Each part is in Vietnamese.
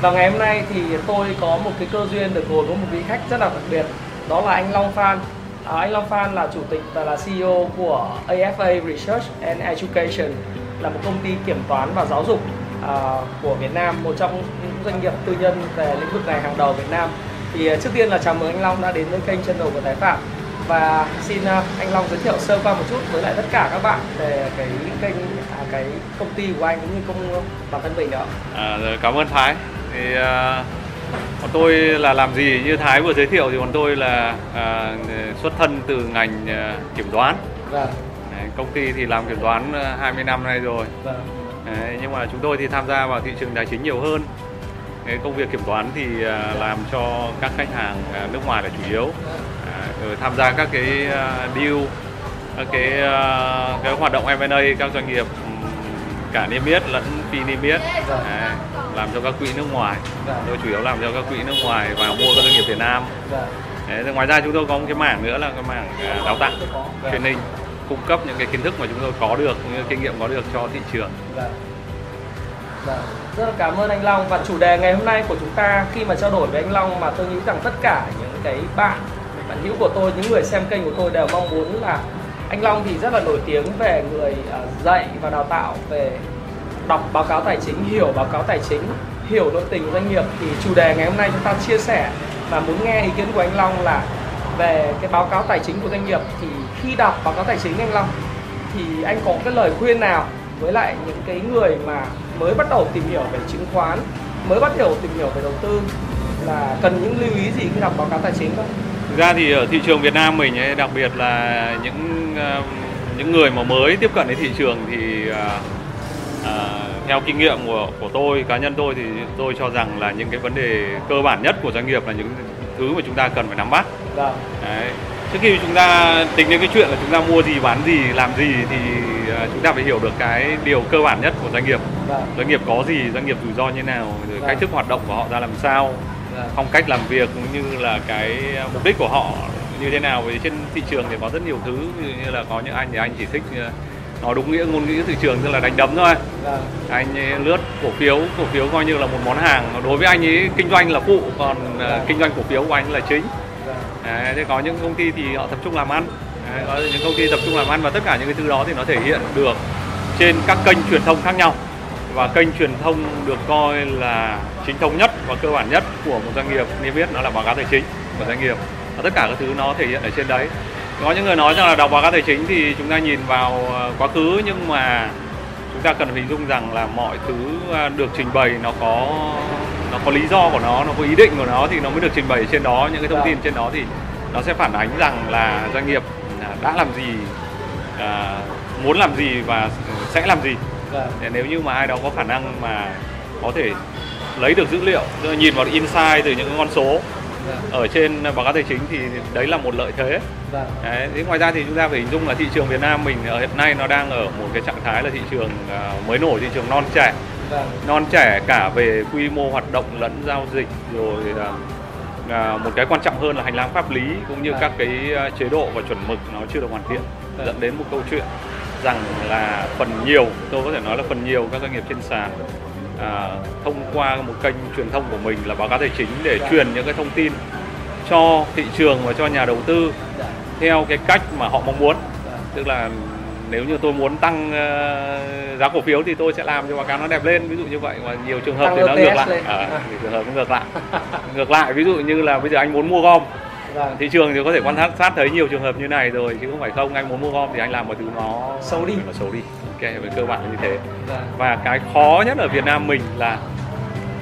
Và ngày hôm nay thì tôi có một cái cơ duyên được ngồi với một vị khách rất là đặc biệt. Đó là anh Long Phan. À, Anh Long Phan là chủ tịch và là CEO của AFA Research and Education Là một công ty kiểm toán và giáo dục à, của Việt Nam Một trong những doanh nghiệp tư nhân về lĩnh vực này hàng đầu Việt Nam. Thì à, trước tiên là chào mừng anh Long đã đến với kênh channel của Thái Phạm và xin uh, anh Long giới thiệu sơ qua một chút với lại tất cả các bạn về cái kênh à, cái công ty của anh cũng như công bản thân mình nữa. À, cảm ơn Thái thì uh, bọn tôi là làm gì như Thái vừa giới thiệu thì bọn tôi là uh, xuất thân từ ngành uh, kiểm toán Vâng. Đấy, công ty thì làm kiểm toán uh, 20 năm nay rồi Vâng. Đấy, nhưng mà chúng tôi thì tham gia vào thị trường tài chính nhiều hơn cái công việc kiểm toán thì uh, làm cho các khách hàng nước ngoài là chủ yếu rồi tham gia các cái ờ, deal các cái ờ, cái hoạt động M&A các doanh nghiệp cả niêm yết lẫn phi niêm yết. Làm cho các quỹ nước ngoài. Tôi chủ yếu làm cho các quỹ nước ngoài và mua các doanh nghiệp Việt Nam. Đấy, ngoài ra chúng tôi có một cái mảng nữa là cái mảng à, đào tạo truyền hình cung cấp những cái kiến thức mà chúng tôi có được những cái kinh nghiệm có được cho thị trường. Rất là cảm ơn anh Long. Và chủ đề ngày hôm nay của chúng ta khi mà trao đổi với anh Long mà tôi nghĩ rằng tất cả những cái bạn bạn hữu của tôi, những người xem kênh của tôi đều mong muốn là anh Long thì rất là nổi tiếng về người à, dạy và đào tạo về đọc báo cáo tài chính, hiểu báo cáo tài chính, hiểu nội tình của doanh nghiệp thì chủ đề ngày hôm nay chúng ta chia sẻ và muốn nghe ý kiến của anh Long là về cái báo cáo tài chính của doanh nghiệp thì khi đọc báo cáo tài chính, anh Long, thì anh có cái lời khuyên nào với lại những cái người mà mới bắt đầu tìm hiểu về chứng khoán, mới bắt đầu tìm hiểu về đầu tư, là cần những lưu ý gì khi đọc báo cáo tài chính không? Thực ra thì ở thị trường Việt Nam mình ấy, đặc biệt là những ờ, những người mà mới tiếp cận đến thị trường thì ờ, theo kinh nghiệm của của tôi cá nhân tôi thì tôi cho rằng là những cái vấn đề cơ bản nhất của doanh nghiệp là những thứ mà chúng ta cần phải nắm bắt Vâng, Đấy. Trước khi chúng ta tính đến cái chuyện là chúng ta mua gì, bán gì, làm gì thì chúng ta phải hiểu được cái điều cơ bản nhất của doanh nghiệp. vâng, Doanh nghiệp có gì, doanh nghiệp rủi ro như nào, rồi Vâng. cách thức hoạt động của họ ra làm sao, phong cách làm việc cũng như là cái mục đích của họ như thế nào. Vì trên thị trường thì có rất nhiều thứ, như là có những anh thì anh chỉ thích ờ, nói đúng nghĩa ngôn ngữ thị trường tức là đánh đấm thôi. vâng, Anh ấy lướt cổ phiếu, cổ phiếu coi như là một món hàng. Đối với anh ấy kinh doanh là phụ, còn ờ, Vâng. kinh doanh cổ phiếu của anh là chính. vâng, Đấy, thế có những công ty thì họ tập trung làm ăn Đấy, có những công ty tập trung làm ăn và tất cả những cái thứ đó thì nó thể hiện được trên các kênh truyền thông khác nhau và kênh truyền thông được coi là chính thống nhất và cơ bản nhất của một doanh nghiệp niêm yết nó là báo cáo tài chính của doanh nghiệp. Và tất cả các thứ nó thể hiện ở trên đấy. Có những người nói rằng là đọc báo cáo tài chính thì chúng ta nhìn vào ờ, quá khứ nhưng mà chúng ta cần phải hình dung rằng là mọi thứ ờ, được trình bày nó có nó có lý do của nó nó có ý định của nó thì nó mới được trình bày trên đó. Những cái thông tin trên đó thì nó sẽ phản ánh rằng là doanh nghiệp à, đã làm gì à, muốn làm gì và sẽ làm gì. Để nếu như mà ai đó có khả năng mà có thể lấy được dữ liệu nhìn vào insight từ những con số vâng, ở trên báo cáo tài chính thì đấy là một lợi thế. Vâng, Đấy, thế ngoài ra thì chúng ta phải hình dung là thị trường Việt Nam mình ở hiện nay nó đang ở một cái trạng thái là thị trường à, mới nổi, thị trường non trẻ, vâng, non trẻ cả về quy mô hoạt động lẫn giao dịch rồi à, à, một cái quan trọng hơn là hành lang pháp lý cũng như các cái à, chế độ và chuẩn mực nó chưa được hoàn thiện dẫn đến một câu chuyện rằng là phần nhiều tôi có thể nói là phần nhiều các doanh nghiệp trên sàn à, thông qua một kênh truyền thông của mình là báo cáo tài chính để Vâng. truyền những cái thông tin cho thị trường và cho nhà đầu tư dạ, theo cái cách mà họ mong muốn. Vâng, tức là nếu như tôi muốn tăng ờ, giá cổ phiếu thì tôi sẽ làm cho báo cáo nó đẹp lên ví dụ như vậy. Và nhiều trường hợp Tăng thì nó ngược lại. À. thì trường hợp nó ngược lại. Ngược lại ví dụ như là bây giờ anh muốn mua gom. Vâng, thị trường thì có thể quan sát thấy nhiều trường hợp như này rồi chứ không phải không. Anh muốn mua gom thì anh làm một thứ nó Xấu đi. nó xấu đi ok về cơ bản là như thế. Vâng, và cái khó nhất ở Việt Nam mình là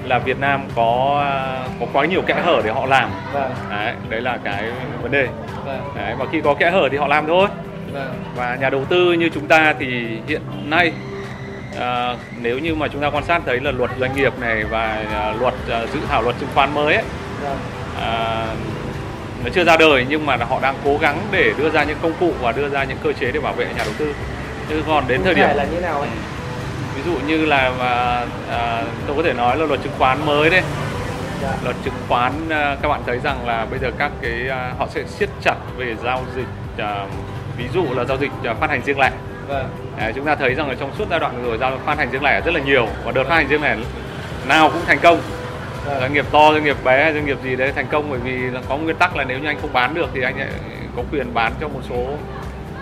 là Việt Nam có có quá nhiều kẽ hở để họ làm. Vâng, đấy, đấy là cái vấn đề. Vâng, đấy, và khi có kẽ hở thì họ làm thôi. Và nhà đầu tư như chúng ta thì hiện nay à, nếu như mà chúng ta quan sát thấy là luật doanh nghiệp này và à, luật à, dự thảo luật chứng khoán mới ấy, à, nó chưa ra đời nhưng mà họ đang cố gắng để đưa ra những công cụ và đưa ra những cơ chế để bảo vệ nhà đầu tư. Chứ còn đến thời điểm là như nào anh? ví dụ như là à, à, tôi có thể nói là luật chứng khoán mới đấy Dạ. luật chứng khoán à, các bạn thấy rằng là bây giờ các cái à, họ sẽ siết chặt về giao dịch à, ví dụ là giao dịch à, phát hành riêng lẻ Vâng. Đấy, chúng ta thấy rằng là trong suốt giai đoạn vừa rồi giao phát hành riêng lẻ rất là nhiều và đợt phát hành riêng lẻ nào cũng thành công Vâng. doanh nghiệp to doanh nghiệp bé doanh nghiệp gì đấy thành công bởi vì có nguyên tắc là nếu như anh không bán được thì anh lại có quyền bán cho một số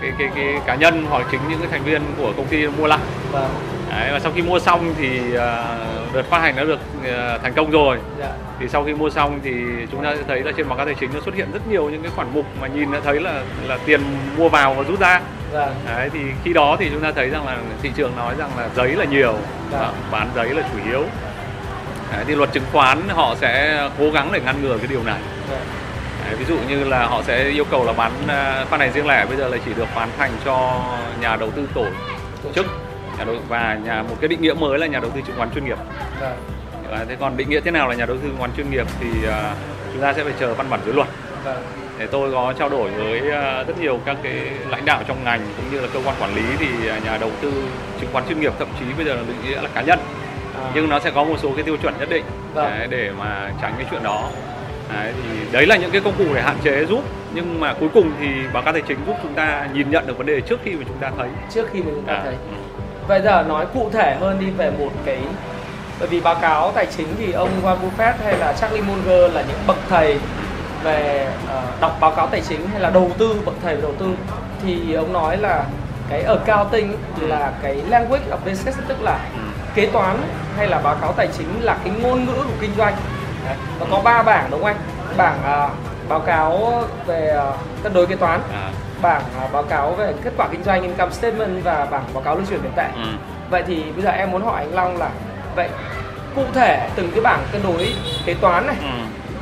cái cái cái cá nhân hoặc chính những cái thành viên của công ty mua lại Vâng. đấy, và sau khi mua xong thì à, đợt phát hành đã được à, thành công rồi Dạ. thì sau khi mua xong thì chúng ta sẽ thấy là trên báo cáo tài chính nó xuất hiện rất nhiều những cái khoản mục mà nhìn đã thấy là là tiền mua vào và rút ra Vâng. đấy thì khi đó thì chúng ta thấy rằng là thị trường nói rằng là giấy là nhiều Dạ. và bán giấy là chủ yếu đấy, thì luật chứng khoán họ sẽ cố gắng để ngăn ngừa cái điều này ví dụ như là họ sẽ yêu cầu là bán à, phát hành riêng lẻ bây giờ là chỉ được bán thành cho nhà đầu tư tổ chức nhà đầu và nhà một cái định nghĩa mới là nhà đầu tư chứng khoán chuyên nghiệp. Đấy, thế còn định nghĩa thế nào là nhà đầu tư chứng khoán chuyên nghiệp thì à, chúng ta sẽ phải chờ văn bản dưới luật Vâng. để tôi có trao đổi với à, rất nhiều các cái lãnh đạo trong ngành cũng như là cơ quan quản lý thì à, nhà đầu tư chứng khoán chuyên nghiệp thậm chí bây giờ là định nghĩa là cá nhân À. nhưng nó sẽ có một số cái tiêu chuẩn nhất định Vâng. đấy, để mà tránh cái chuyện đó đấy, thì đấy là những cái công cụ để hạn chế giúp. Nhưng mà cuối cùng thì báo cáo tài chính giúp chúng ta nhìn nhận được vấn đề trước khi mà chúng ta thấy. Trước khi mà chúng ta À, thấy. ừ. Bây giờ nói cụ thể hơn đi về một cái bởi vì báo cáo tài chính thì ông Warren Buffett hay là Charlie Munger là những bậc thầy về ờ, đọc báo cáo tài chính hay là đầu tư bậc thầy về đầu tư. Thì ông nói là cái accounting là cái language of business tức là Ừ. kế toán hay là báo cáo tài chính là cái ngôn ngữ của kinh doanh Đấy, nó có ba bảng đúng không anh bảng à, báo cáo về à, cân đối kế toán À, bảng à, báo cáo về kết quả kinh doanh income statement và bảng báo cáo lưu chuyển tiền tệ. ừ. Vậy thì bây giờ em muốn hỏi anh Long là vậy cụ thể từng cái bảng cân đối kế toán này Ừ.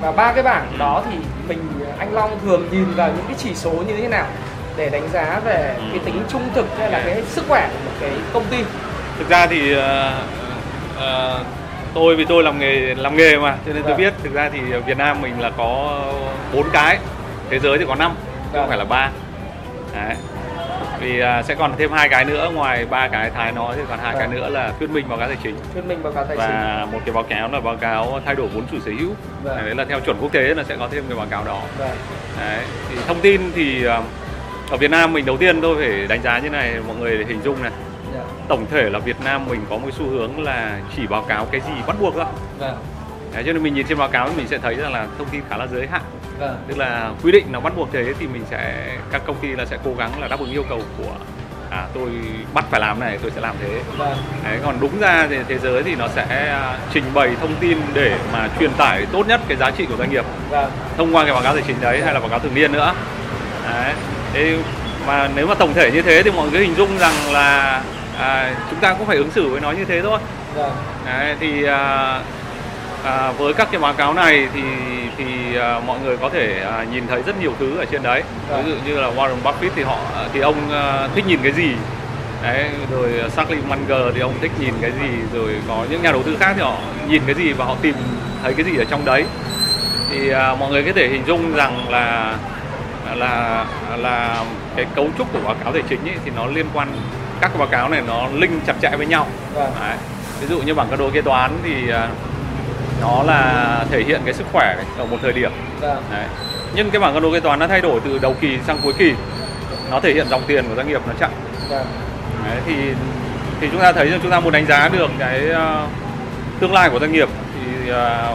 và ba cái bảng đó thì mình anh Long thường nhìn vào những cái chỉ số như thế nào để đánh giá về Ừ. cái tính trung thực hay là cái sức khỏe của một cái công ty. thực ra thì ờ, ờ, tôi vì tôi làm nghề làm nghề mà cho nên tôi Vâng. biết thực ra thì Việt Nam mình là có bốn cái thế giới thì có năm chứ không phải là ba vì à, sẽ còn thêm hai cái nữa ngoài ba cái thái nói thì còn hai cái Vâng. nữa là thuyết minh báo cáo tài chính Thuyết minh báo cáo tài chính. và một cái báo cáo là báo cáo thay đổi vốn chủ sở hữu Vâng. đấy là theo chuẩn quốc tế là sẽ có thêm cái báo cáo đó Vâng. Đấy. Thì thông tin thì à, ở Việt Nam mình đầu tiên tôi phải đánh giá như này mọi người hình dung này Dạ. Tổng thể là Việt Nam mình có một xu hướng là chỉ báo cáo cái gì bắt buộc thôi Vâng. Đấy, cho nên mình nhìn trên báo cáo thì mình sẽ thấy rằng là thông tin khá là giới hạn Vâng. tức là quy định nó bắt buộc thế thì mình sẽ các công ty là sẽ cố gắng là đáp ứng yêu cầu của à tôi bắt phải làm này tôi sẽ làm thế Vâng. Đấy, còn đúng ra thì thế giới thì nó sẽ à, trình bày thông tin để mà truyền tải tốt nhất cái giá trị của doanh nghiệp Vâng. thông qua cái báo cáo tài chính đấy hay là báo cáo thường niên nữa đấy thế mà nếu mà tổng thể như thế thì mọi người hình dung rằng là à, chúng ta cũng phải ứng xử với nó như thế thôi. Vâng. đấy, thì à, à, với các cái báo cáo này thì thì à, mọi người có thể à, nhìn thấy rất nhiều thứ ở trên đấy. Vâng. ví dụ như là Warren Buffett thì họ thì ông à, thích nhìn cái gì? Đấy rồi Charlie Munger thì ông thích nhìn cái gì? Rồi có những nhà đầu tư khác thì họ nhìn cái gì và họ tìm thấy cái gì ở trong đấy. Thì à, mọi người có thể hình dung rằng là là là cái cấu trúc của báo cáo tài chính ấy, thì nó liên quan các cái báo cáo này nó link chặt chẽ với nhau Vâng. Đấy. ví dụ như bảng cân đối kế toán thì à, nó là thể hiện cái sức khỏe ở một thời điểm Vâng. Đấy. nhưng cái bảng cân đối kế toán nó thay đổi từ đầu kỳ sang cuối kỳ nó thể hiện dòng tiền của doanh nghiệp nó chậm Vâng. Đấy, thì thì chúng ta thấy rằng chúng ta muốn đánh giá được cái ờ, tương lai của doanh nghiệp thì ờ,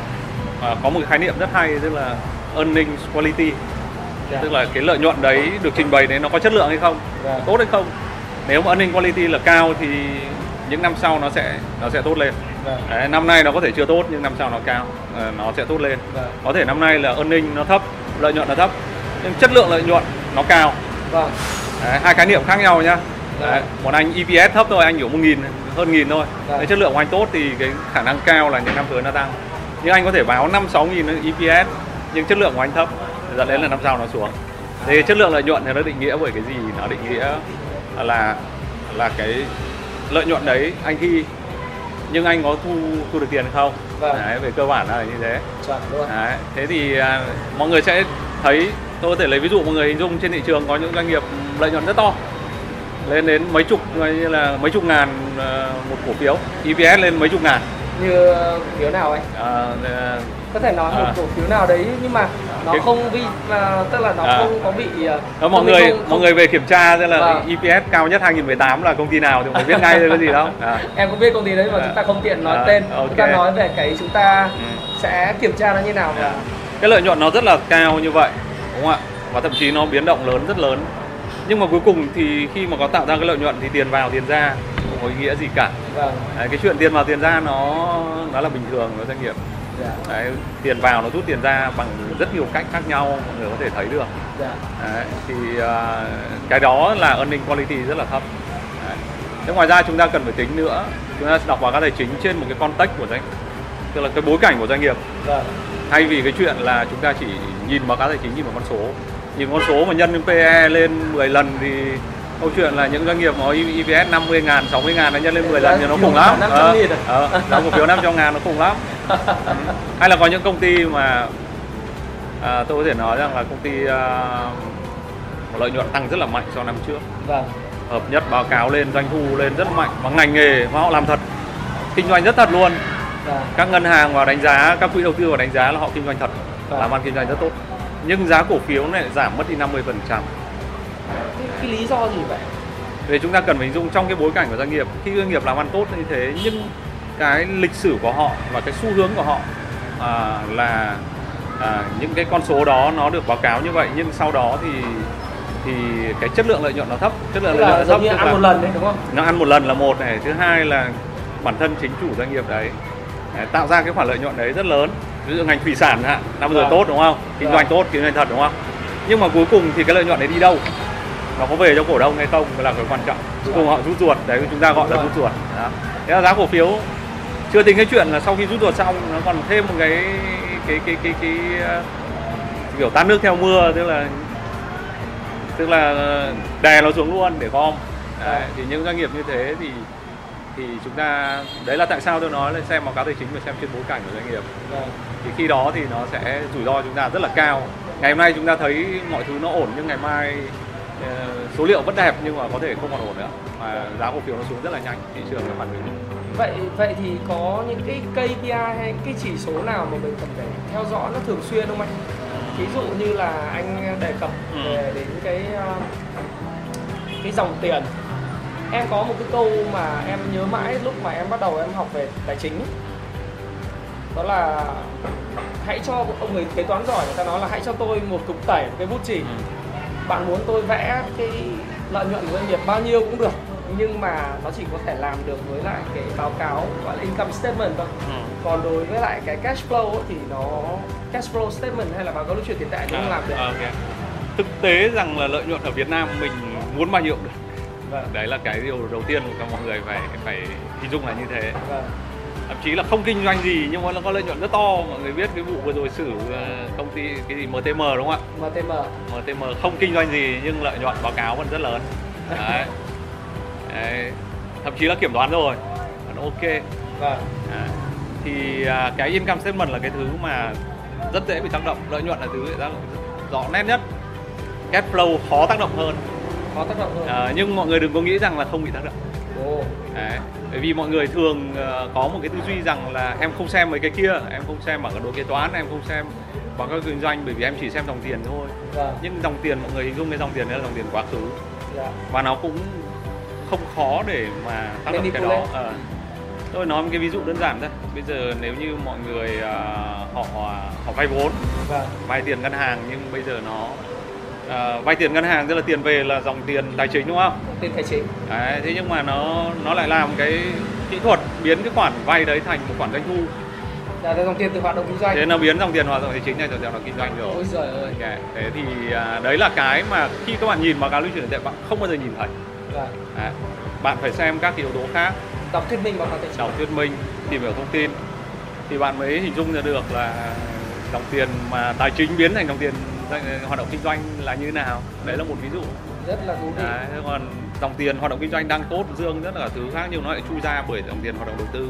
ờ, có một cái khái niệm rất hay tức là earnings quality Dạ. tức là cái lợi nhuận đấy được trình bày đấy nó có chất lượng hay không Vâng. tốt hay không nếu mà earning quality là cao thì những năm sau nó sẽ nó sẽ tốt lên Vâng. đấy, năm nay nó có thể chưa tốt nhưng năm sau nó cao ờ, nó sẽ tốt lên Vâng. có thể năm nay là earning nó thấp lợi nhuận nó thấp nhưng chất lượng lợi nhuận nó cao Vâng. Đấy, hai khái niệm khác nhau nhá Dạ. Đấy, một anh EPS thấp thôi anh hiểu một nghìn hơn nghìn thôi. Đấy, chất lượng của anh tốt thì cái khả năng cao là những năm tới nó tăng nhưng anh có thể báo năm sáu nghìn EPS nhưng chất lượng của anh thấp dẫn đến là năm sau nó xuống thì chất lượng lợi nhuận thì nó định nghĩa bởi cái gì nó định nghĩa là là cái lợi nhuận đấy anh ghi. Nhưng anh có thu thu được tiền không? Vâng. đấy, về cơ bản là như thế. Chuẩn luôn. Đấy, thế thì à, mọi người sẽ thấy tôi có thể lấy ví dụ mọi người hình dung trên thị trường có những doanh nghiệp lợi nhuận rất to. Lên đến mấy chục coi như là mấy chục ngàn à, một cổ phiếu. EPS lên mấy chục ngàn. Như ờ, phiếu nào anh? À, à, có thể nói một À. cổ phiếu nào đấy nhưng mà nó Cái- không bị à, tức là nó À. không có bị ờ, đó, mọi người không- mọi không- người về kiểm tra xem là Vâng. EPS cao nhất 2018 là công ty nào thì mọi người biết ngay thôi có gì đâu à. em cũng biết công ty đấy mà À. chúng ta không tiện nói À, tên ok. chúng ta nói về cái chúng ta Ừ. sẽ kiểm tra nó như nào và cái lợi nhuận nó rất là cao như vậy đúng không ạ và thậm chí nó biến động lớn rất lớn nhưng mà cuối cùng thì khi mà có tạo ra cái lợi nhuận thì tiền vào tiền ra không có ý nghĩa gì cả vâng Đấy, cái chuyện tiền vào tiền ra nó nó là bình thường của doanh nghiệp dạ. Đấy, tiền vào nó rút tiền ra bằng rất nhiều cách khác nhau mọi người có thể thấy được. Dạ. Đấy, thì à, cái đó là earning quality rất là thấp. Đấy. Thế ngoài ra chúng ta cần phải tính nữa chúng ta đọc báo cáo tài chính trên một cái context của doanh tức là cái bối cảnh của doanh nghiệp. Vâng. Thay vì cái chuyện là chúng ta chỉ nhìn báo cáo tài chính nhìn vào con số. Nhìn con số mà nhân lên PE lên 10 lần thì câu chuyện là những doanh nghiệp có EPS 50 ngàn, 60 ngàn nó nhân lên 10 lần thì nó khủng lắm. 500 Ờ, à? ờ, giá cổ phiếu 500 ngàn nó khủng lắm hay là có những công ty mà à, tôi có thể nói rằng là công ty à, lợi nhuận tăng rất là mạnh so năm trước. Vâng. Hợp nhất báo cáo lên doanh thu lên rất mạnh và ngành nghề mà họ làm thật kinh doanh rất thật luôn. Vâng. Các ngân hàng vào đánh giá các quỹ đầu tư vào đánh giá là họ kinh doanh thật Vâng. làm ăn kinh doanh rất tốt. Nhưng giá cổ phiếu này giảm mất đi 50 phần trăm. Cái, lý do gì vậy? Vì chúng ta cần phải hình dung trong cái bối cảnh của doanh nghiệp khi doanh nghiệp làm ăn tốt như thế nhưng cái lịch sử của họ và cái xu hướng của họ à, là à, những cái con số đó nó được báo cáo như vậy nhưng sau đó thì thì cái chất lượng lợi nhuận nó thấp. Chất lượng lợi nhuận nó thấp như ăn là- một lần đấy đúng không? Nó ăn một lần là một này thứ hai là bản thân chính chủ doanh nghiệp đấy đấy, tạo ra cái khoản lợi nhuận đấy rất lớn. Ví dụ ngành thủy sản hạn năm rồi Vâng. tốt đúng không? Kinh Vâng. doanh tốt kinh doanh thật đúng không? Nhưng mà cuối cùng thì cái lợi nhuận đấy đi đâu? Nó có về cho cổ đông hay không là cái quan trọng. Cuối cùng họ rút ruột đấy chúng ta gọi là Vâng. rút ruột. Đó. thế là giá cổ phiếu chưa tính cái chuyện là sau khi rút ruột xong nó còn thêm một cái cái cái cái cái, cái kiểu tan nước theo mưa tức là tức là đè nó xuống luôn để gom. Đấy, thì những doanh nghiệp như thế thì thì chúng ta đấy là tại sao tôi nói là xem báo cáo tài chính và xem trên bối cảnh của doanh nghiệp. Vâng. Thì khi đó thì nó sẽ rủi ro chúng ta rất là cao. Ngày hôm nay chúng ta thấy mọi thứ nó ổn nhưng ngày mai ờ, số liệu vẫn đẹp nhưng mà có thể không còn ổn nữa. Mà giá cổ phiếu nó xuống rất là nhanh thị trường nó phản ứng vậy vậy thì có những cái KPI hay cái chỉ số nào mà mình cần phải theo dõi nó thường xuyên không anh ví dụ như là anh đề cập Ừ. về đến cái uh, cái dòng tiền. Em có một cái câu mà em nhớ mãi lúc mà em bắt đầu em học về tài chính. Đó là hãy cho ông người kế toán giỏi người ta nói là hãy cho tôi một cục tẩy một cái bút chì. Bạn muốn tôi vẽ cái lợi nhuận của doanh nghiệp bao nhiêu cũng được nhưng mà nó chỉ có thể làm được với lại cái báo cáo gọi là income statement thôi. Ừ. còn đối với lại cái cash flow ấy, thì nó cash flow statement hay là báo cáo lưu chuyển tiền tệ thì không làm được. À, ok. thực tế rằng là lợi nhuận ở Việt Nam mình muốn bao nhiêu được. Vâng. Đấy là cái điều đầu tiên của mọi người phải phải hình dung là như thế. Vâng. Thậm chí là không kinh doanh gì nhưng mà nó có lợi nhuận rất to. Mọi người biết cái vụ vừa rồi xử ờ, công ty cái gì MTM đúng không ạ? MTM MTM không kinh doanh gì nhưng lợi nhuận báo cáo vẫn rất lớn. Đấy. đấy. thậm chí là kiểm toán rồi. Vẫn ok. Vâng. Đấy. thì à, cái income statement là cái thứ mà rất dễ bị tác động. Lợi nhuận là thứ tác động rõ nét nhất. Cash flow khó tác động hơn. Có tác động hơn. À, nhưng mọi người đừng có nghĩ rằng là không bị tác động. Ồ, Đấy. Bởi vì mọi người thường ờ, có một cái tư duy rằng là em không xem mấy cái kia, em không xem bảng đồ kế toán, em không xem báo cáo kinh doanh bởi vì em chỉ xem dòng tiền thôi. vâng. Nhưng dòng tiền mọi người hình dung cái dòng tiền đấy là dòng tiền quá khứ. Dạ. Và nó cũng không khó để mà tác động cái đó. Ờ. Tôi nói một cái ví dụ đơn giản thôi. Bây giờ nếu như mọi người ờ, họ họ vay vốn, vâng vay tiền ngân hàng nhưng bây giờ nó ờ, vay tiền ngân hàng tức là tiền về là dòng tiền tài chính đúng không? tiền tài chính Đấy, thế nhưng mà nó nó lại làm cái kỹ thuật biến cái khoản vay đấy thành một khoản doanh thu là dòng tiền từ hoạt động kinh doanh thế nó biến dòng tiền vào dòng tài chính này dòng tiền vào kinh doanh rồi ôi giời ơi thế thì à, đấy là cái mà khi các bạn nhìn báo cáo lưu chuyển tiền tệ bạn không bao giờ nhìn thấy đấy. bạn phải xem các yếu tố khác. Đọc thuyết minh báo cáo tài chính đọc thuyết minh tìm hiểu thông tin. Thì bạn mới hình dung ra được là dòng tiền mà tài chính biến thành dòng tiền hoạt động kinh doanh là như thế nào. Đấy là một ví dụ. Rất là thú vị. Đấy, thế còn dòng tiền hoạt động kinh doanh đang tốt dương rất là thứ khác nhưng nó lại chui ra bởi dòng tiền hoạt động đầu tư.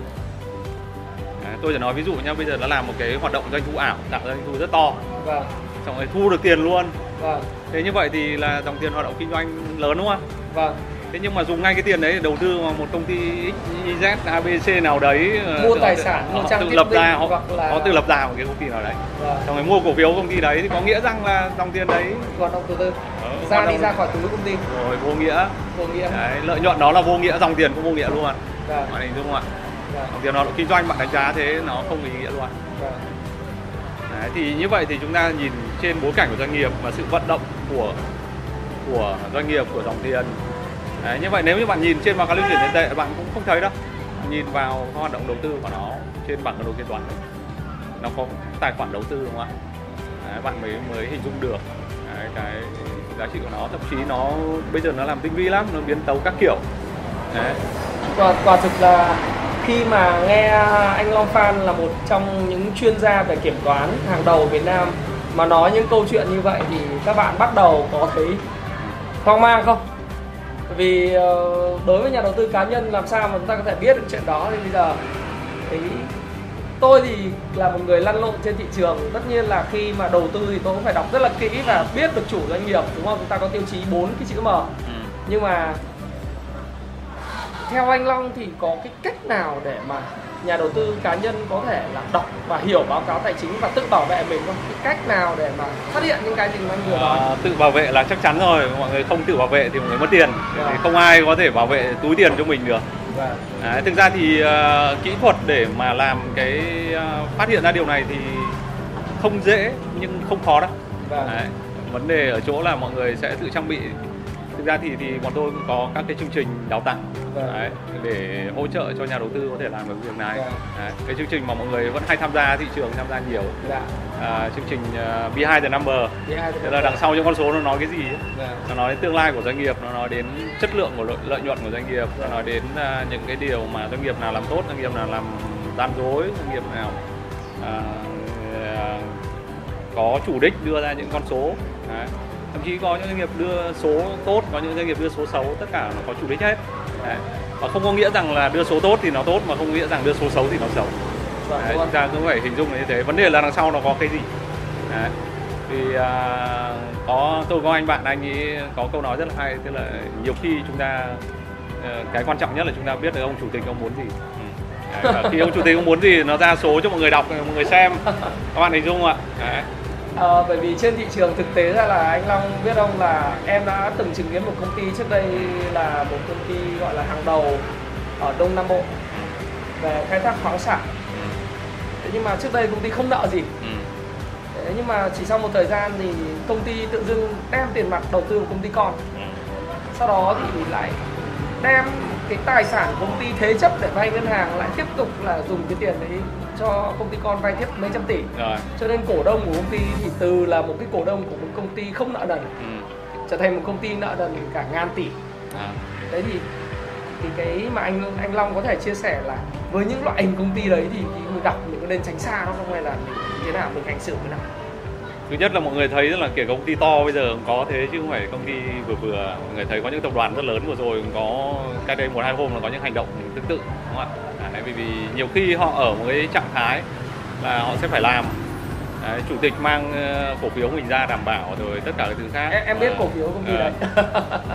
Đấy, tôi chỉ nói ví dụ nhá bây giờ nó làm một cái hoạt động doanh thu ảo tạo ra doanh thu rất to. Vâng. Xong rồi thu được tiền luôn. Vâng. Thế như vậy thì là dòng tiền hoạt động kinh doanh lớn đúng không vâng. Thế nhưng mà dùng ngay cái tiền đấy để đầu tư vào một công ty XYZ ABC nào đấy ờ, Mua tài sản, mua trang tự lập ra họ, hoặc là- họ tự lập ra một cái công ty nào đấy. Vâng. Xong rồi mua cổ phiếu công ty đấy thì có nghĩa rằng là dòng tiền đấy hoạt động từ từ ờ, ra hoạt đi ra khỏi túi công ty. Rồi vô nghĩa. Vô nghĩa. Đấy, lợi nhuận đó là vô nghĩa dòng tiền cũng vô nghĩa luôn vâng. Bạn hình dung không ạ? Vâng. Dòng tiền động kinh doanh bạn đánh giá thế nó không ý nghĩa luôn vâng. Đấy, thì như vậy thì chúng ta nhìn trên bối cảnh của doanh nghiệp và sự vận động của của doanh nghiệp của dòng tiền. Đấy, như vậy nếu như bạn nhìn trên báo cáo lưu chuyển tiền tệ bạn cũng không thấy đâu. Nhìn vào hoạt động đầu tư của nó trên bảng đồ kế toán ấy. nó có tài khoản đầu tư đúng không ạ? Đấy, bạn mới mới hình dung được. Đấy, cái giá trị của nó. Thậm chí nó bây giờ nó làm tinh vi lắm nó biến tấu các kiểu. Đấy. quả, quả thực là khi mà nghe anh Long Phan là một trong những chuyên gia về kiểm toán hàng đầu Việt Nam mà nói những câu chuyện như vậy thì các bạn bắt đầu có thấy hoang mang không? Vì ờ, đối với nhà đầu tư cá nhân làm sao mà chúng ta có thể biết được chuyện đó thì bây giờ thì tôi thì là một người lăn lộn trên thị trường tất nhiên là khi mà đầu tư thì tôi cũng phải đọc rất là kỹ và biết được chủ doanh nghiệp đúng không chúng ta có tiêu chí bốn cái chữ M Ừ. nhưng mà theo anh Long thì có cái cách nào để mà nhà đầu tư cá nhân có thể là đọc và hiểu báo cáo tài chính và tự bảo vệ mình không? Cái cách nào để mà phát hiện những cái gì mà anh vừa nói? À, tự bảo vệ là chắc chắn rồi mọi người không tự bảo vệ thì mọi người mất tiền Vâng. thì không ai có thể bảo vệ túi tiền cho mình được Vâng. Đấy, thực ra thì ờ, kỹ thuật để mà làm cái ờ, phát hiện ra điều này thì không dễ nhưng không khó đâu Vâng. Đấy, vấn đề ở chỗ là mọi người sẽ tự trang bị thực ra thì thì bọn tôi cũng có các cái chương trình đào tạo Vâng. đấy, để hỗ trợ cho nhà đầu tư có thể làm được việc này Vâng. đấy, cái chương trình mà mọi người vẫn hay tham gia thị trường tham gia nhiều Dạ. à, chương trình uh, Behind the Number Tức là đằng sau những con số nó nói cái gì. Vâng. Nó nói đến tương lai của doanh nghiệp, nó nói đến chất lượng của lợi, lợi nhuận của doanh nghiệp, nó nói đến à, những cái điều mà doanh nghiệp nào làm tốt, doanh nghiệp nào làm gian dối, doanh nghiệp nào à, có chủ đích đưa ra những con số. Đấy. Thậm chí có những doanh nghiệp đưa số tốt, có những doanh nghiệp đưa số xấu, tất cả nó có chủ đích hết. Đấy. Và không có nghĩa rằng là đưa số tốt thì nó tốt mà không nghĩa rằng đưa số xấu thì nó xấu. Vâng. Đấy, luôn. chúng ta cũng phải hình dung như thế vấn đề là đằng sau nó có cái gì Đấy. thì à, có tôi có anh bạn anh ấy có câu nói rất là hay tức là nhiều khi chúng ta ờ, cái quan trọng nhất là chúng ta biết được ông chủ tịch ông muốn gì ừ. Đấy, và khi ông chủ tịch ông muốn gì nó ra số cho mọi người đọc mọi người xem các bạn hình dung không ạ Đấy. Ờ, bởi vì trên thị trường thực tế ra là anh Long biết không là em đã từng chứng kiến một công ty trước đây là một công ty gọi là hàng đầu ở Đông Nam Bộ về khai thác khoáng sản. Thế nhưng mà trước đây công ty không nợ gì. Ừ. Thế nhưng mà chỉ sau một thời gian thì công ty tự dưng đem tiền mặt đầu tư vào công ty con. Ừ. Sau đó thì lại đem cái tài sản của công ty thế chấp để vay ngân hàng lại tiếp tục là dùng cái tiền đấy cho công ty con vay tiếp mấy trăm tỷ. rồi Cho nên cổ đông của công ty thì từ là một cái cổ đông của một công ty không nợ nần ừ. trở thành một công ty nợ nần cả ngàn tỷ. À. Đấy thì thì cái mà anh anh Long có thể chia sẻ là với những loại hình công ty đấy thì mình đọc mình có nên tránh xa nó không hay là mình thế nào mình hành xử thế nào? thứ nhất là mọi người thấy là cả công ty to bây giờ cũng có thế chứ không phải công ty vừa vừa mọi người thấy có những tập đoàn rất lớn vừa rồi cũng có cách đây một hai hôm là có những hành động tương tự đúng không ạ Đấy, bởi vì nhiều khi họ ở một cái trạng thái là họ sẽ phải làm Đấy, chủ tịch mang ờ, cổ phiếu mình ra đảm bảo rồi tất cả các thứ khác Em, em biết Ờ, cổ phiếu công ty ờ, đấy.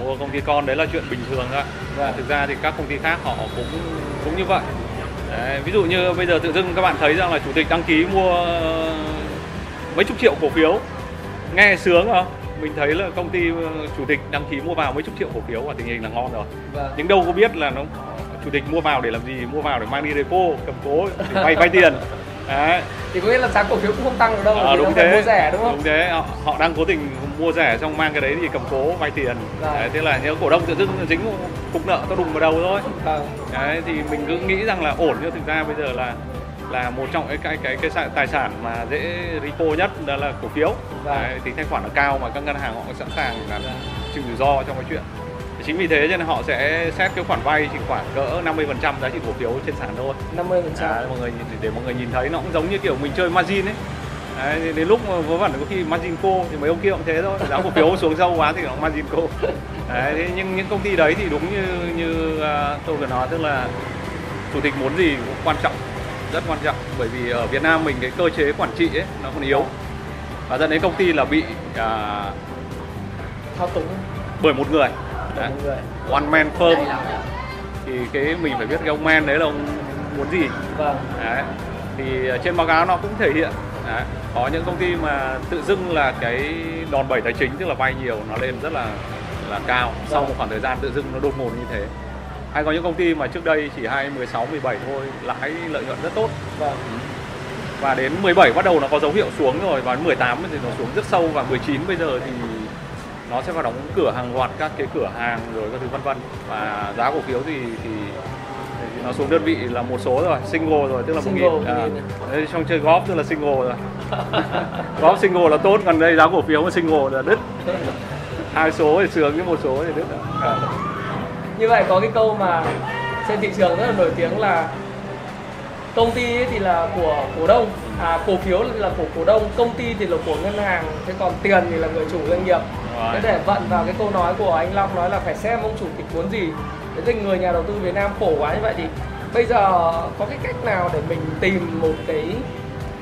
mua công ty con đấy là chuyện bình thường thôi. Vâng. thực ra thì các công ty khác họ cũng cũng như vậy đấy, ví dụ như bây giờ tự dưng các bạn thấy rằng là chủ tịch đăng ký mua mấy chục triệu cổ phiếu nghe sướng không mình thấy là công ty chủ tịch đăng ký mua vào mấy chục triệu cổ phiếu và tình hình là ngon rồi Vâng. nhưng đâu có biết là nó chủ tịch mua vào để làm gì? Mua vào để mang đi depo cầm cố để vay vay tiền. Đấy. Thì có nghĩa là giá cổ phiếu cũng không tăng được đâu, Ờ, vì đúng thế. mua rẻ đúng không? đúng thế. Họ, họ đang cố tình mua rẻ xong mang cái đấy thì cầm cố vay tiền. Vâng. đấy, thế là những cổ đông tự dưng dính cục nợ to đùng vào đầu thôi. Vâng. đấy thì mình cứ nghĩ rằng là ổn nhưng thực ra bây giờ là là một trong cái cái cái cái tài sản mà dễ repo nhất đó là cổ phiếu. Vâng. đấy, tính thanh khoản nó cao mà các ngân hàng họ sẵn sàng là chịu rủi ro trong cái chuyện chính vì thế cho nên họ sẽ xét cái khoản vay chỉ khoảng cỡ 50% giá trị cổ phiếu trên sàn thôi. 50% à, mọi người nhìn, để mọi người nhìn thấy nó cũng giống như kiểu mình chơi margin ấy. Đấy, đến lúc vớ vẩn có khi margin call thì mấy ông kia cũng thế thôi. Giá cổ phiếu xuống sâu quá thì nó margin call đấy, thế nhưng những công ty đấy thì đúng như như uh, tôi vừa nói tức là chủ tịch muốn gì cũng quan trọng rất quan trọng. Bởi vì ở Việt Nam mình cái cơ chế quản trị ấy nó còn yếu. Và dẫn đến công ty là bị uh, thao túng. bởi một người người one man firm. Thì cái mình phải biết cái ông man đấy là ông muốn gì. Vâng. Đấy. thì ở trên báo cáo nó cũng thể hiện. Đấy. có những công ty mà tự dưng là cái đòn bẩy tài chính tức là vay nhiều nó lên rất là là cao. Sau Vâng. một khoảng thời gian tự dưng nó đột ngột như thế. Hay có những công ty mà trước đây chỉ hay 16, 17 thôi lãi lợi nhuận rất tốt. Vâng. Và đến 17 bắt đầu nó có dấu hiệu xuống rồi và đến 18 thì nó xuống rất sâu và 19 bây giờ thì nó sẽ vào đóng cửa hàng loạt các cái cửa hàng rồi các thứ vân vân. Và giá cổ phiếu thì thì nó xuống đơn vị là một số rồi single rồi tức là một Single, nghìn à, đấy, trong chơi golf tức là single rồi. Golf single là tốt còn đây giá cổ phiếu mà single là đứt. Hai số thì sướng cái một số thì đứt. À. như vậy có cái câu mà trên thị trường rất là nổi tiếng là công ty thì là của cổ đông à cổ phiếu là của cổ đông công ty thì là của ngân hàng thế còn tiền thì là người chủ doanh nghiệp. Thế để vận vào cái câu nói của anh Long nói là phải xem ông chủ tịch muốn gì. Thế thì người nhà đầu tư Việt Nam khổ quá như vậy thì bây giờ có cái cách nào để mình tìm một cái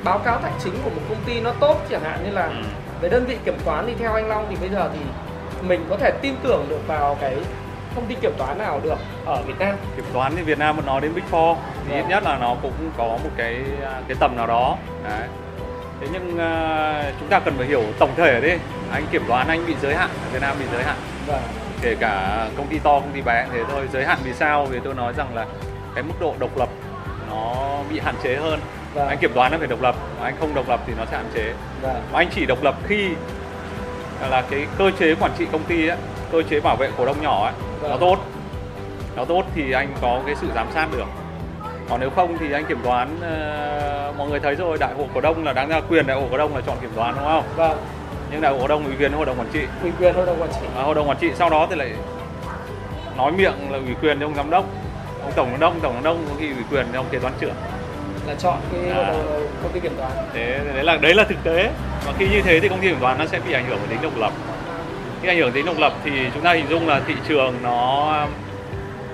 báo cáo tài chính của một công ty nó tốt chẳng hạn như là Ừ. về đơn vị kiểm toán thì theo anh Long thì bây giờ thì mình có thể tin tưởng được vào cái công ty kiểm toán nào được ở Việt Nam. Kiểm toán thì Việt Nam vẫn nói đến Big Four. Thì ít Vâng. nhất là nó cũng có một cái cái tầm nào đó. Đấy. Thế nhưng à, chúng ta cần phải hiểu tổng thể đi. Anh kiểm toán anh bị giới hạn ở Việt Nam bị giới hạn. Vâng. Kể cả công ty to công ty bé thế thôi. Giới hạn vì sao? Vì tôi nói rằng là cái mức độ độc lập nó bị hạn chế hơn. Vâng. anh kiểm toán nó phải độc lập. Mà anh không độc lập thì nó sẽ hạn chế. Vâng. Mà anh chỉ độc lập khi là cái cơ chế quản trị công ty ấy, cơ chế bảo vệ cổ đông nhỏ ấy, nó Vâng. tốt. Nó tốt thì anh có cái sự giám sát được. Còn nếu không thì anh kiểm toán ờ, mọi người thấy rồi đại hội cổ đông là đáng ra quyền đại hội cổ đông là chọn kiểm toán đúng không? Vâng. Nhưng đại hội cổ đông ủy quyền hội đồng quản trị? Ủy quyền hội đồng quản trị. À, hội đồng quản trị. Sau đó thì lại nói miệng là ủy quyền cho ông giám đốc. Ông tổng giám đốc tổng giám đốc có khi ủy quyền cho ông kế toán trưởng. Là chọn cái À. đồng công ty kiểm toán. Thế đấy là đấy là thực tế. Và khi như thế thì công ty kiểm toán nó sẽ bị ảnh hưởng đến tính độc lập khi ảnh hưởng đến độc lập thì chúng ta hình dung là thị trường nó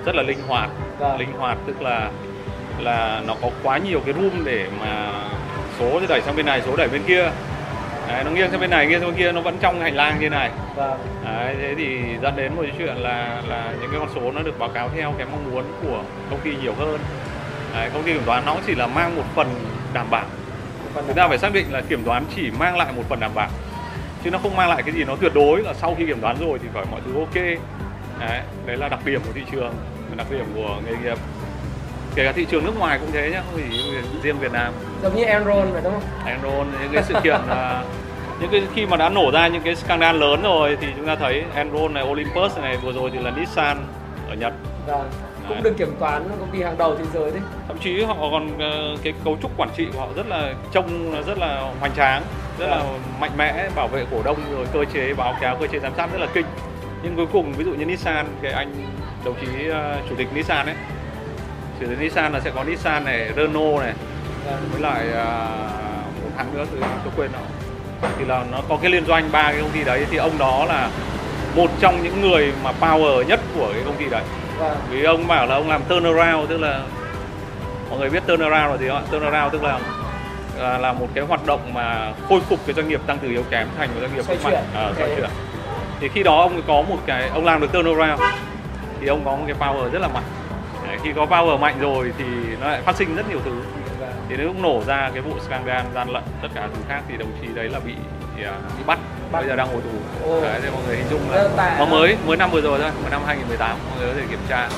rất là linh hoạt. Vâng. linh hoạt tức là là nó có quá nhiều cái room để mà số thì đẩy sang bên này số đẩy bên kia. Đấy, nó nghiêng sang bên này nghiêng sang bên kia nó vẫn trong hành lang như này. Vâng. Đấy, thế thì dẫn đến một cái chuyện là là những cái con số nó được báo cáo theo cái mong muốn của công ty nhiều hơn. Đấy, công ty kiểm toán nó chỉ là mang một phần đảm bảo. Phần chúng ta phải xác định là kiểm toán chỉ mang lại một phần đảm bảo chứ nó không mang lại cái gì nó tuyệt đối là sau khi kiểm toán rồi thì phải mọi thứ ok. Đấy, đấy là đặc điểm của thị trường đặc điểm của nghề nghiệp. Kể cả thị trường nước ngoài cũng thế nhá không chỉ riêng Việt Nam. Giống như Enron phải đúng không? Enron những cái sự kiện là những cái khi mà đã nổ ra những cái scandal lớn rồi thì chúng ta thấy Enron này Olympus này vừa rồi thì là Nissan ở Nhật. Vâng cũng được kiểm toán công ty hàng đầu thế giới đấy. Thậm chí họ còn ờ, cái cấu trúc quản trị của họ rất là trông rất là hoành tráng rất là mạnh mẽ bảo vệ cổ đông rồi cơ chế báo cáo cơ chế giám sát rất là kinh. Nhưng cuối cùng ví dụ như Nissan cái anh đồng chí ờ, chủ tịch Nissan ấy chủ tịch Nissan là sẽ có Nissan này Renault này vâng với lại ờ, một hãng nữa tôi, tôi quên rồi thì là nó có cái liên doanh ba cái công ty đấy thì ông đó là một trong những người mà power nhất của cái công ty đấy vâng. Vì ông bảo là ông làm turnaround tức là mọi người biết turnaround là gì không ạ? Turnaround tức là là, là một cái hoạt động mà khôi phục cái doanh nghiệp tăng từ yếu kém thành một doanh nghiệp Xoay mạnh chuyển. Ờ, xoay Ok. chuyển. Thì khi đó ông có một cái ông làm được turnaround thì ông có một cái power rất là mạnh. Đấy, khi có power mạnh rồi thì nó lại phát sinh rất nhiều thứ. Vâng. Thì đến lúc nổ ra cái vụ scandal gian lận tất cả thứ khác thì đồng chí đấy là bị à, bị bắt. Bắt. bây giờ đang ngồi tù. Ồ. đấy, mọi người hình dung là nó mới mới năm vừa rồi thôi mới năm 2018 mọi người có thể kiểm tra.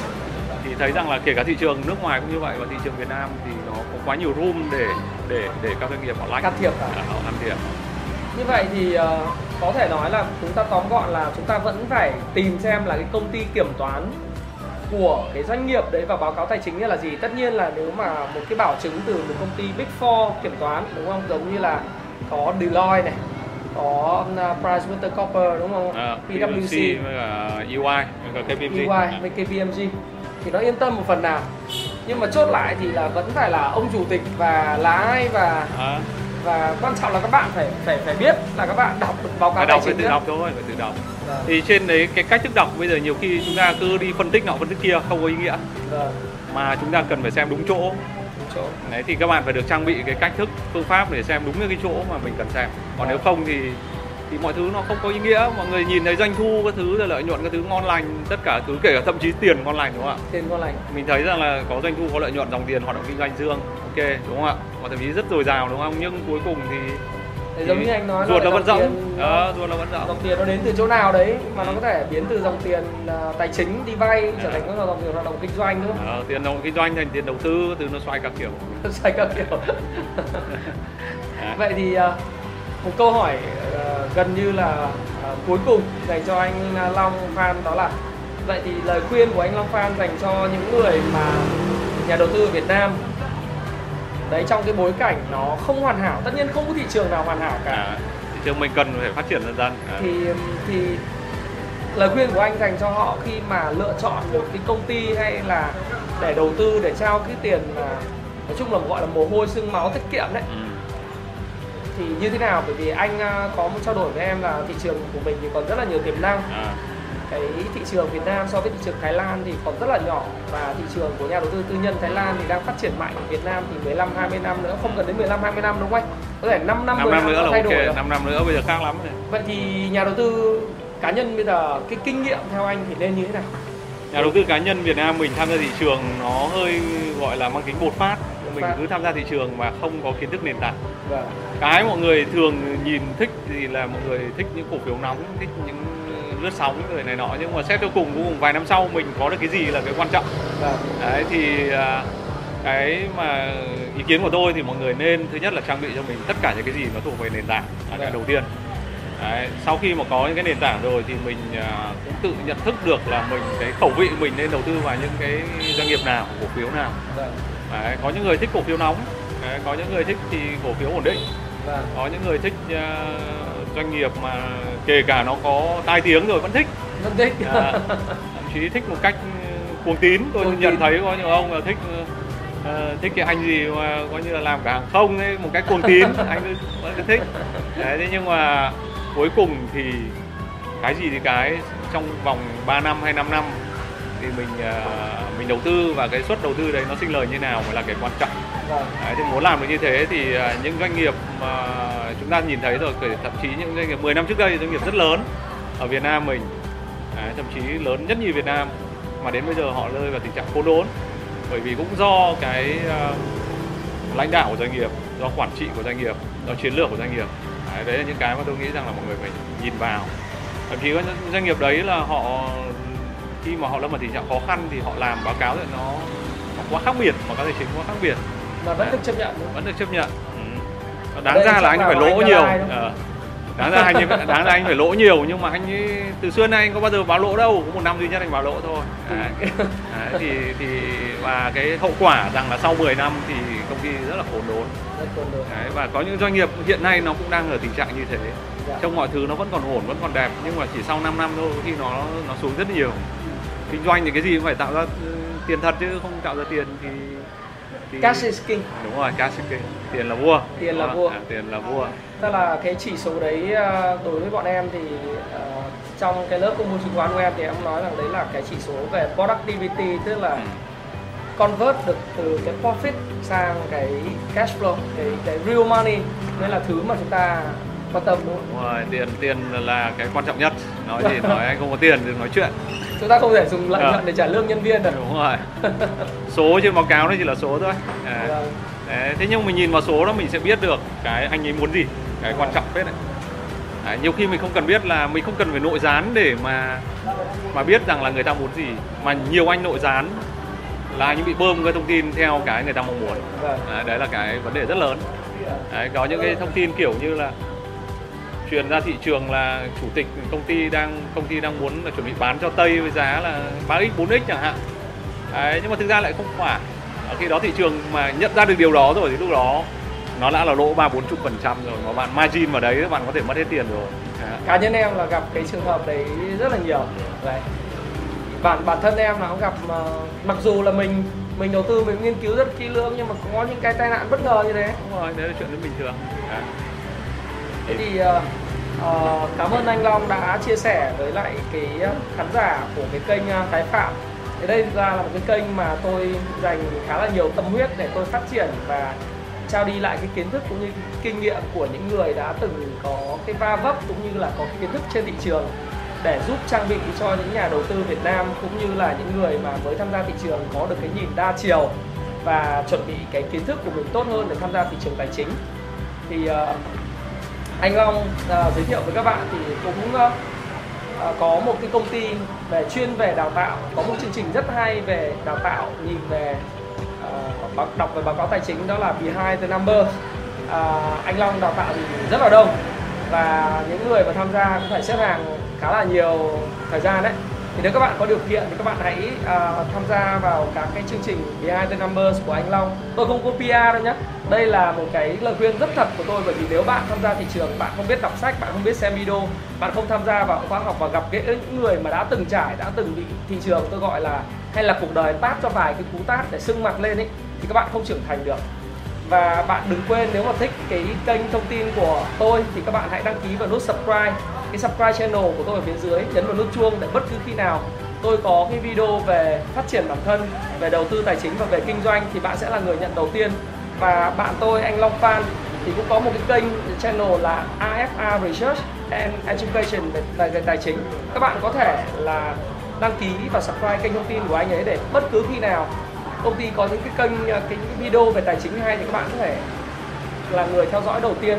Thì thấy rằng là kể cả thị trường nước ngoài cũng như vậy và thị trường Việt Nam thì nó có quá nhiều room để để để các doanh nghiệp họ lách. Can thiệp À, họ can thiệp. Như vậy thì ờ, có thể nói là chúng ta tóm gọn là chúng ta vẫn phải tìm xem là cái công ty kiểm toán của cái doanh nghiệp đấy và báo cáo tài chính là gì. Tất nhiên là nếu mà một cái bảo chứng từ một công ty big four kiểm toán đúng không? Giống như là có Deloitte này có uh, PricewaterhouseCoopers đúng không? À, PwC với cả EY với cả KPMG EY với KPMG thì nó yên tâm một phần nào. Nhưng mà chốt lại thì là vẫn phải là ông chủ tịch và là ai và à, và quan trọng là các bạn phải phải phải biết là các bạn đọc được báo cáo phải đọc phải tự đọc thôi phải tự đọc. Vâng, thì trên đấy cái cách thức đọc bây giờ nhiều khi chúng ta cứ đi phân tích nọ phân tích kia không có ý nghĩa. Vâng, mà chúng ta cần phải xem đúng chỗ. Đấy thì các bạn phải được trang bị cái cách thức phương pháp để xem đúng những cái chỗ mà mình cần xem còn nếu không thì thì mọi thứ nó không có ý nghĩa. Mọi người nhìn thấy doanh thu các thứ rồi lợi nhuận các thứ ngon lành tất cả thứ kể cả thậm chí tiền ngon lành đúng không ạ? Tiền ngon lành. mình thấy rằng là có doanh thu có lợi nhuận dòng tiền hoạt động kinh doanh dương ok đúng không ạ? Và thậm chí rất dồi dào đúng không? Nhưng cuối cùng thì giống như anh nói ruột nó vẫn tiền- ờ, ruột nó vẫn rỗng. Dòng tiền nó đến từ chỗ nào đấy mà nó có thể biến từ dòng tiền à, tài chính đi vay trở thành các dòng tiền hoạt động kinh doanh nữa? Ờ, tiền động kinh doanh thành tiền đầu tư từ nó xoay các kiểu. Sai các kiểu. Đấy. vậy thì à, một câu hỏi à, gần như là à, cuối cùng dành cho anh Long Phan đó là vậy thì lời khuyên của anh Long Phan dành cho những người mà nhà đầu tư ở Việt Nam đấy trong cái bối cảnh nó không hoàn hảo tất nhiên không có thị trường nào hoàn hảo cả à, thị trường mình cần phải phát triển dần dần à. thì thì lời khuyên của anh dành cho họ khi mà lựa chọn một cái công ty hay là để đầu tư để trao cái tiền mà nói chung là gọi là mồ hôi xương máu tiết kiệm đấy Ừ. thì như thế nào bởi vì anh à, có một trao đổi với em là thị trường của mình thì còn rất là nhiều tiềm năng À. cái thị trường Việt Nam so với thị trường Thái Lan thì còn rất là nhỏ và thị trường của nhà đầu tư tư nhân Thái Lan thì đang phát triển mạnh ở Việt Nam thì 15 20 năm nữa không cần đến 15 20 năm đúng không anh? Có thể 5 năm 5 10 năm nữa là thay đổi rồi. 5 năm nữa bây giờ khác lắm rồi. Vậy thì nhà đầu tư cá nhân bây giờ cái kinh nghiệm theo anh thì nên như thế nào? Nhà đầu tư cá nhân Việt Nam mình tham gia thị trường nó hơi gọi là mang tính bột phát. Mình phát. cứ tham gia thị trường mà không có kiến thức nền tảng. Vâng. Cái mọi người thường nhìn thích thì là mọi người thích những cổ phiếu nóng, thích những lướt sóng rồi này nọ nhưng mà xét cho cùng cuối cùng vài năm sau mình có được cái gì là cái quan trọng. Vâng. Đấy thì à, cái mà ý kiến của tôi thì mọi người nên thứ nhất là trang bị cho mình tất cả những cái gì nó thuộc về nền tảng là cái Vâng. đầu tiên. Đấy, sau khi mà có những cái nền tảng rồi thì mình à, cũng tự nhận thức được là mình cái khẩu vị mình nên đầu tư vào những cái doanh nghiệp nào, cổ phiếu nào. Vâng. Đấy, có những người thích cổ phiếu nóng, Đấy, có những người thích thì cổ phiếu ổn định, Vâng. có những người thích à, doanh nghiệp mà kể cả nó có tai tiếng rồi vẫn thích. Rất thích. À, thậm chí thích một cách ừ, cuồng tín tôi Cuồng nhận tín. thấy có nhiều ông là thích ờ, thích cái anh gì mà coi như là làm cả hàng không ấy một cách cuồng tín anh vẫn thích đấy thế nhưng mà cuối cùng thì cái gì thì cái trong vòng 3 năm hay 5 năm thì mình ờ, mình đầu tư và cái suất đầu tư đấy nó sinh lời như nào mới là cái quan trọng. Vâng. Đấy, thì muốn làm được như thế thì à, những doanh nghiệp mà chúng ta nhìn thấy rồi kể thậm chí những doanh nghiệp 10 năm trước đây doanh nghiệp rất lớn ở Việt Nam mình Đấy, thậm chí lớn nhất nhì Việt Nam mà đến bây giờ họ rơi vào tình trạng khốn đốn. Bởi vì cũng do cái à, lãnh đạo của doanh nghiệp do quản trị của doanh nghiệp do chiến lược của doanh nghiệp. Đấy, đấy là những cái mà tôi nghĩ rằng là mọi người phải nhìn vào. Thậm chí những doanh nghiệp đấy là họ khi mà họ lâm vào tình trạng khó khăn thì họ làm báo cáo thì nó, nó quá khác biệt mà có thể chính quá khác biệt Mà vẫn được chấp nhận đúng không? vẫn được chấp nhận ừ. Đáng đây ra là anh phải lỗ anh nhiều? Ờ. đáng ra anh đáng ra anh phải lỗ nhiều nhưng mà anh ấy từ xưa nay anh có bao giờ báo lỗ đâu có một năm duy nhất anh báo lỗ thôi đấy. Đấy, thì thì và cái hậu quả rằng là sau 10 năm thì công ty rất là khốn đốn đấy, và có những doanh nghiệp hiện nay nó cũng đang ở tình trạng như thế Dạ. trong mọi thứ nó vẫn còn ổn vẫn còn đẹp nhưng mà chỉ sau 5 năm thôi khi nó nó xuống rất nhiều kinh doanh thì cái gì cũng phải tạo ra ừ, tiền thật chứ không tạo ra tiền thì, thì Cash is king. đúng rồi cash is king tiền là vua Tiền là vua. à, tiền là vua Tức là cái chỉ số đấy à, đối với bọn em thì à, trong cái lớp công vụ chứng khoán của em thì em nói rằng đấy là cái chỉ số về productivity tức là Ừ. convert được từ cái profit sang cái cash flow cái cái real money đấy là thứ mà chúng ta quan tâm đúng không? Rồi, tiền tiền là cái quan trọng nhất. Nói gì nói anh không có tiền đừng nói chuyện. Chúng ta không thể dùng lợi Dạ. nhuận để trả lương nhân viên được đúng rồi. Số trên báo cáo nó chỉ là số thôi. À, Vâng. đấy, thế nhưng mình nhìn vào số đó mình sẽ biết được cái anh ấy muốn gì cái quan trọng phết đấy. Đấy, nhiều khi mình không cần biết là mình không cần phải nội gián để mà mà biết rằng là người ta muốn gì mà nhiều anh nội gián là anh ấy bị bơm cái thông tin theo cái người ta mong muốn. Đấy, đấy là cái vấn đề rất lớn. Đấy, có những cái thông tin kiểu như là truyền ra thị trường là chủ tịch công ty đang công ty đang muốn là chuẩn bị bán cho tây với giá là 3x 4x chẳng hạn. Đấy, nhưng mà thực ra lại không phải. Ở khi đó thị trường mà nhận ra được điều đó rồi thì lúc đó nó đã là lỗ ba bốn chục phần trăm rồi. Mà bạn margin vào đấy bạn có thể mất hết tiền rồi. Cá nhân em là gặp cái trường hợp đấy rất là nhiều. Đấy. Bản bản thân em là cũng gặp mà mặc dù là mình mình đầu tư mình nghiên cứu rất kỹ lưỡng nhưng mà có những cái tai nạn bất ngờ như thế. Đúng rồi đấy là chuyện rất bình thường. À. thế thì uh, uh, cảm ơn anh Long đã chia sẻ với lại cái ờ, khán giả của cái kênh ờ, Thái Phạm. Thì đây ra là một cái kênh mà tôi dành khá là nhiều tâm huyết để tôi phát triển và trao đi lại cái kiến thức cũng như kinh nghiệm của những người đã từng có cái va vấp cũng như là có cái kiến thức trên thị trường để giúp trang bị cho những nhà đầu tư Việt Nam cũng như là những người mà mới tham gia thị trường có được cái nhìn đa chiều và chuẩn bị cái kiến thức của mình tốt hơn để tham gia thị trường tài chính. Thì uh, anh Long uh, giới thiệu với các bạn thì cũng uh, có một cái công ty về chuyên về đào tạo có một chương trình rất hay về đào tạo nhìn về uh, đọc về báo cáo tài chính đó là behind the number uh, anh Long đào tạo thì rất là đông và những người mà tham gia cũng phải xếp hàng khá là nhiều thời gian đấy thì nếu các bạn có điều kiện thì các bạn hãy uh, tham gia vào các cái chương trình Behind the Numbers của anh Long. Tôi không có PR đâu nhé đây là một cái lời khuyên rất thật của tôi bởi vì nếu bạn tham gia thị trường bạn không biết đọc sách bạn không biết xem video bạn không tham gia vào khóa học và gặp gỡ những người mà đã từng trải đã từng bị thị trường tôi gọi là hay là cuộc đời tát cho vài cái cú tát để sưng mặt lên ấy thì các bạn không trưởng thành được. Và bạn đừng quên nếu mà thích cái kênh thông tin của tôi thì các bạn hãy đăng ký vào nút subscribe cái subscribe channel của tôi ở phía dưới nhấn vào nút chuông để bất cứ khi nào tôi có cái video về phát triển bản thân về đầu tư tài chính và về kinh doanh thì bạn sẽ là người nhận đầu tiên. Và bạn tôi anh Long Phan thì cũng có một cái kênh channel là AFA Research and Education về, về, về tài chính. Các bạn có thể là đăng ký và subscribe kênh thông tin của anh ấy để bất cứ khi nào công ty có những cái kênh cái video về tài chính hay thì các bạn có thể là người theo dõi đầu tiên.